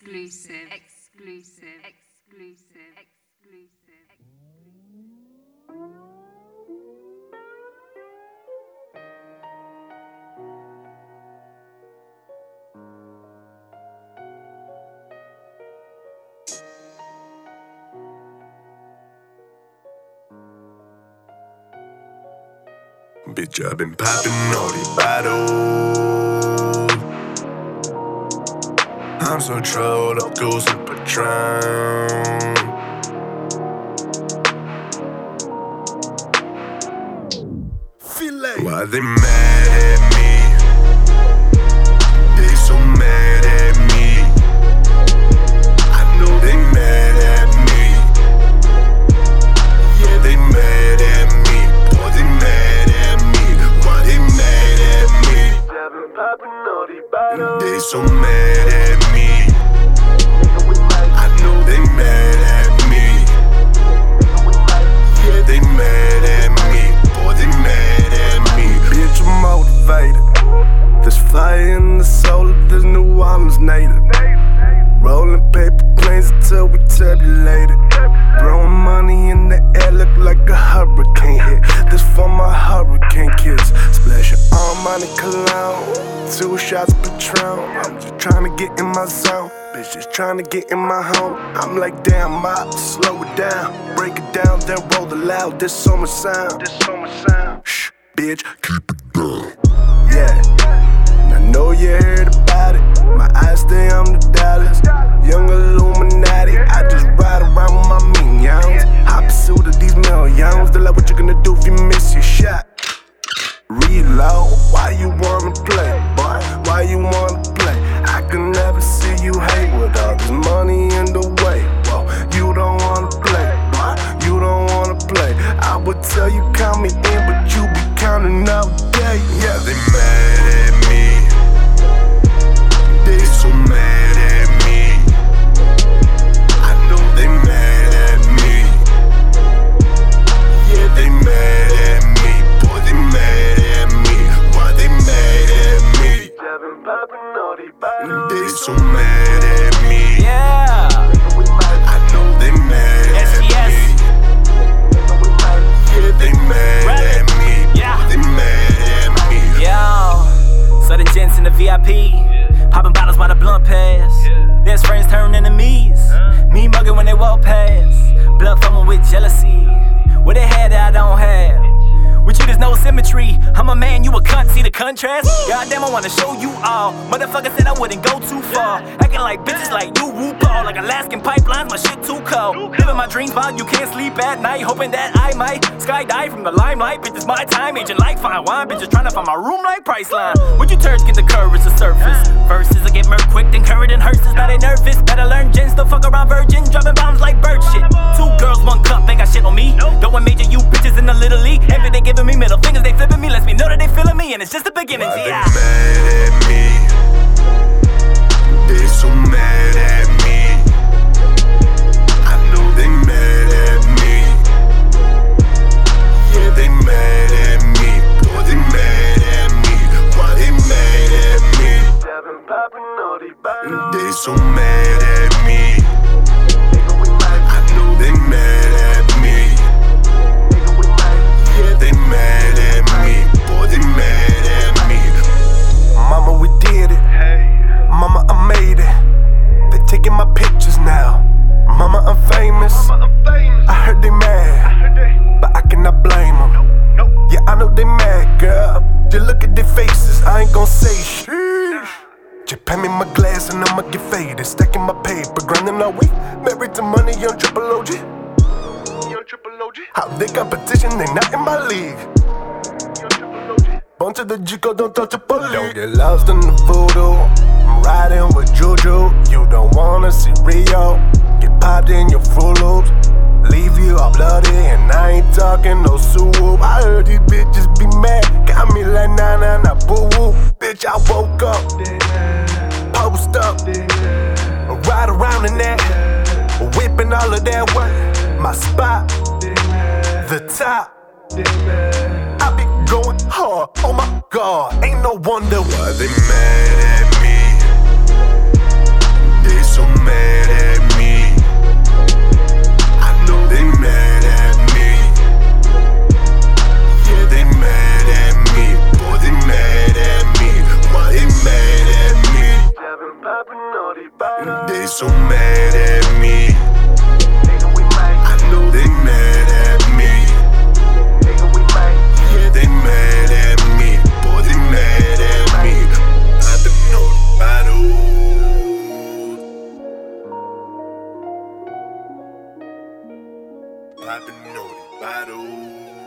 exclusive, exclusive, exclusive, exclusive. Bitch, I've been popping all these bottles. I'm so trolled up, Goose and Patron. Why they mad at me? They so mad at me. I know they mad at me. Yeah, they mad at me. Boy, they mad at me. Why they mad at me? They so mad at me. Cologne. Two shots Patron. I'm just trying to get in my zone. Bitch just trying to get in my home. I'm like, damn, mop, slow it down. Break it down, then roll it loud. This summer sound. This much sound. Shh, bitch, keep it down. Yeah. I know you heard about it. My eyes stay on the dollars. Young Illuminati. Yeah, they mad at me. They so mad at me. I know they mad at me. Yeah, they mad at me. Boy, they mad at me. Why they mad at me? They so mad gents in the VIP, popping bottles by the blunt pass. Best friends turn enemies. Me mugging when they walk past. Blood fumbling with jealousy. What they had that I don't have. I'm a man, you a cunt. See the contrast? Goddamn, I wanna show you all. Motherfucker said I wouldn't go too far. Acting like bitches like you, RuPaul. Like Alaskan pipelines, my shit too cold. Living my dreams while you can't sleep at night. Hoping that I might skydive from the limelight. Bitches, my time, agent like fine wine. Bitches trying to find my room like Priceline. Would you turds get the courage to surface? Verses, I get murk quick, they feeling me, and it's just the beginning. Why they Yeah. mad at me? They so mad at me. I know they mad at me. Yeah, they mad at me. Boy, they mad at me. Why they mad at me? They so mad they mad, girl. Just look at their faces. I ain't gon' say shit. Just pay me my glass and I'ma get faded. Stacking my paper, grinding all week. Married to money, you're triple OG young triple OG. How they competition, they not in my league. Bunch of the Chico, don't touch a police. Don't get lost in the voodoo. I'm riding with Juju. Bitch, I woke up, post up, ride around in that, whipping all of that work. My spot, the top. I be going hard, oh my god, ain't no wonder why they mad at me. They so so mad at me. I know they mad at me. Yeah, they mad at me. Boy, they mad at me. I've been notified. I've been notified.